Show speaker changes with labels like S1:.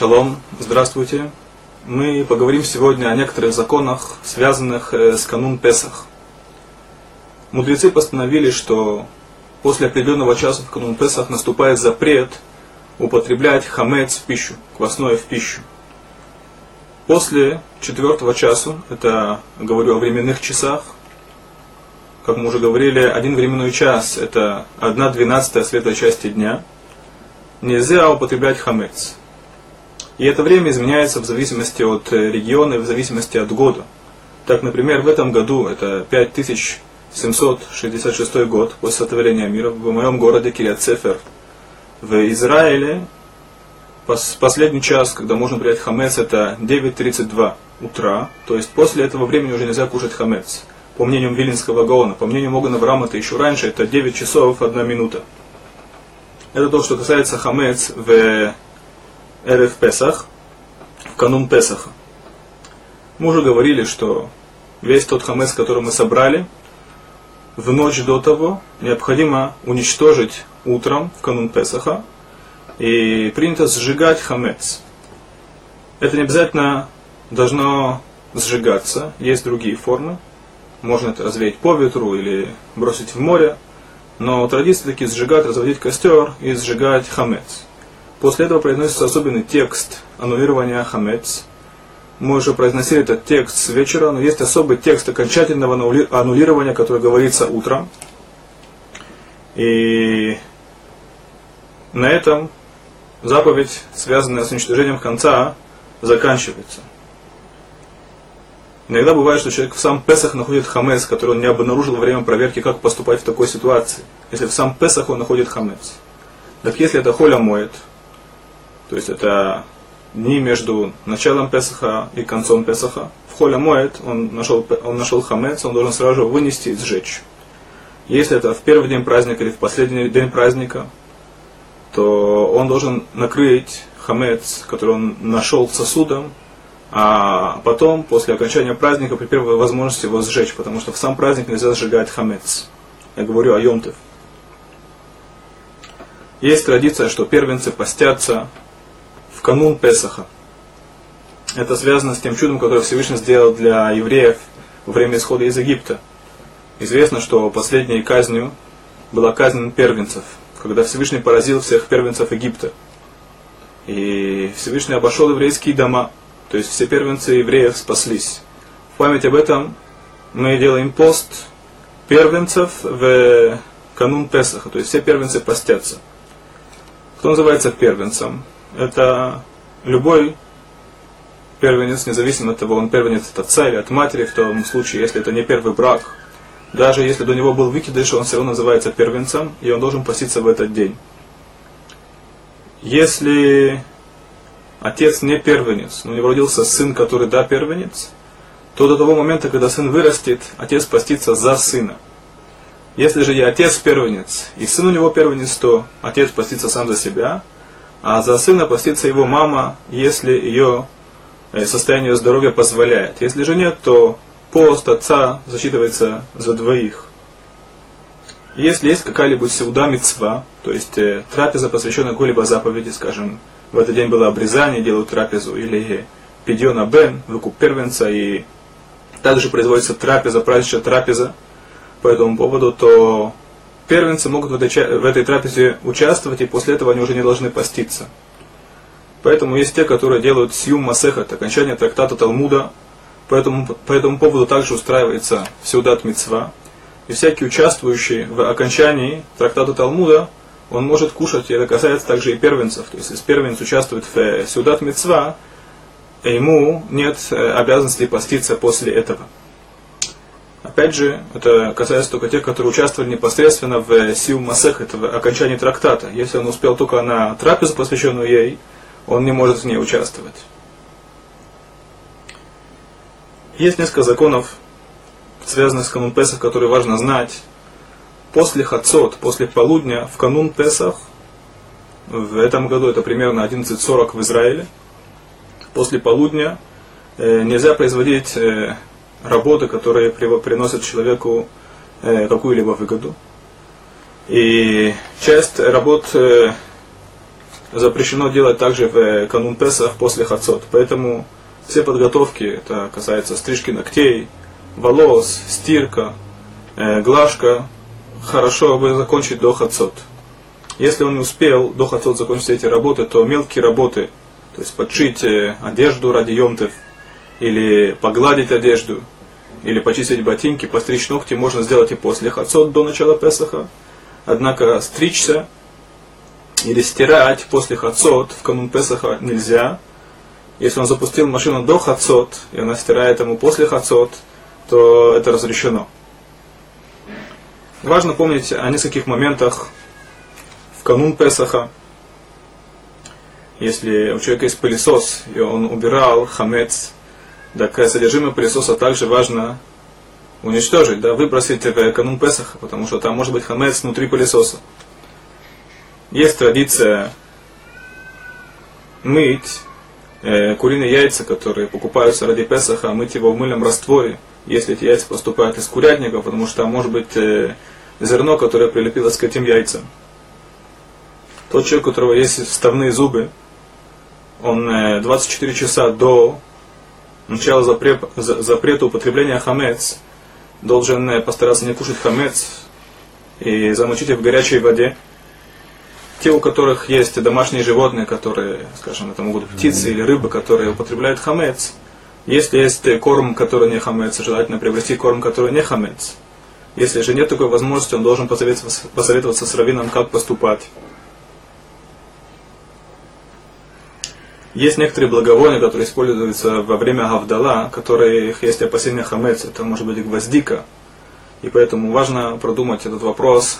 S1: Шалом, здравствуйте. Мы поговорим сегодня о некоторых законах, связанных э, с канун Песах. Мудрецы постановили, что после определенного часа в канун Песах наступает запрет употреблять хамец в пищу, квасное в пищу. После четвертого часа, это говорю о временных часах, как мы уже говорили, один временной час – это одна двенадцатая светлой части дня, нельзя употреблять хамец. И это время изменяется в зависимости от э, региона и в зависимости от года. Так, например, в этом году, это 5766 год после сотворения мира, в моем городе Кириацефер, в Израиле, последний час, когда можно принять хамец, это 9.32 утра, то есть после этого времени уже нельзя кушать хамец. По мнению Вилинского Гаона, по мнению Могана Авраама, это еще раньше, это 9 часов 1 минута. Это то, что касается хамец в Эрев Песах, в канун Песаха. Мы уже говорили, что весь тот хамец, который мы собрали, в ночь до того необходимо уничтожить утром в канун Песаха, и принято сжигать хамец. Это не обязательно должно сжигаться, есть другие формы. Можно это развеять по ветру или бросить в море, но традиции такие сжигать, разводить костер и сжигать хамец. После этого произносится особенный текст аннулирования хамец. Мы уже произносили этот текст с вечера, но есть особый текст окончательного аннулирования, который говорится утром. И на этом заповедь, связанная с уничтожением конца, заканчивается. Иногда бывает, что человек в сам Песах находит хамец, который он не обнаружил во время проверки, как поступать в такой ситуации. Если в сам Песах он находит хамец. Так если это холя моет, то есть это дни между началом Песаха и концом Песаха. В холе моет, он нашел, он нашел хамец, он должен сразу вынести и сжечь. Если это в первый день праздника или в последний день праздника, то он должен накрыть хамец, который он нашел сосудом, а потом, после окончания праздника, при первой возможности его сжечь, потому что в сам праздник нельзя сжигать хамец. Я говорю о Йомтев. Есть традиция, что первенцы постятся в канун Песаха. Это связано с тем чудом, которое Всевышний сделал для евреев во время исхода из Египта. Известно, что последней казнью была казнь первенцев, когда Всевышний поразил всех первенцев Египта. И Всевышний обошел еврейские дома, то есть все первенцы евреев спаслись. В память об этом мы делаем пост первенцев в канун Песаха, то есть все первенцы постятся. Кто называется первенцем? Это любой первенец, независимо от того, он первенец от отца или от матери, в том случае, если это не первый брак, даже если до него был выкидыш, он все равно называется первенцем, и он должен поститься в этот день. Если отец не первенец, но у него родился сын, который да первенец, то до того момента, когда сын вырастет, отец постится за сына. Если же я отец первенец, и сын у него первенец, то отец постится сам за себя – а за сына постится его мама, если ее э, состояние здоровья позволяет. Если же нет, то пост отца засчитывается за двоих. Если есть какая-либо сеуда мецва, то есть э, трапеза, посвященная какой-либо заповеди, скажем, в этот день было обрезание, делают трапезу, или пидьона бен, выкуп первенца, и также производится трапеза, праздничная трапеза по этому поводу, то первенцы могут в этой, в этой трапезе участвовать, и после этого они уже не должны поститься. Поэтому есть те, которые делают сьюм масехат, окончание трактата Талмуда, поэтому по этому поводу также устраивается сеудат мецва. И всякий участвующий в окончании трактата Талмуда, он может кушать, и это касается также и первенцев. То есть, если первенец участвует в э, сеудат мецва, ему нет э, обязанности поститься после этого. Опять же, это касается только тех, которые участвовали непосредственно в Сил Масех, это в окончании трактата. Если он успел только на трапезу, посвященную ей, он не может в ней участвовать. Есть несколько законов, связанных с канун Песах, которые важно знать. После Хацот, после полудня, в канун Песах, в этом году это примерно 11.40 в Израиле, после полудня э, нельзя производить э, работы, которые приносят человеку э, какую-либо выгоду. И часть работ, э, запрещено делать также в э, канун Песах после Хацот. Поэтому все подготовки, это касается стрижки ногтей, волос, стирка, глажка, хорошо бы закончить до Хацот. Если он не успел до Хацот закончить эти работы, то мелкие работы, то есть подшить одежду ради емтов, или погладить одежду, или почистить ботинки, постричь ногти можно сделать и после Хацот до начала Песаха. Однако стричься или стирать после Хацот в канун Песаха нельзя, если он запустил машину до хацот, и она стирает ему после хацот, то это разрешено. Важно помнить о нескольких моментах в канун Песаха. Если у человека есть пылесос, и он убирал хамец, так содержимое пылесоса также важно уничтожить, да, выбросить в канун Песаха, потому что там может быть хамец внутри пылесоса. Есть традиция мыть э, куриные яйца, которые покупаются ради Песаха, мыть его в мыльном растворе, если эти яйца поступают из курятника, потому что там может быть э, зерно, которое прилепилось к этим яйцам. Тот человек, у которого есть вставные зубы, он э, 24 часа до начала запрета, запрета употребления хамец должен постараться не кушать хамец и замочить их в горячей воде, те, у которых есть домашние животные, которые, скажем, это могут быть птицы или рыбы, которые употребляют хамец, если есть корм, который не хамец, желательно приобрести корм, который не хамец. Если же нет такой возможности, он должен посоветоваться, посоветоваться с раввином, как поступать. Есть некоторые благовония, которые используются во время гавдала, которые их есть опасения хамец, это может быть гвоздика. И поэтому важно продумать этот вопрос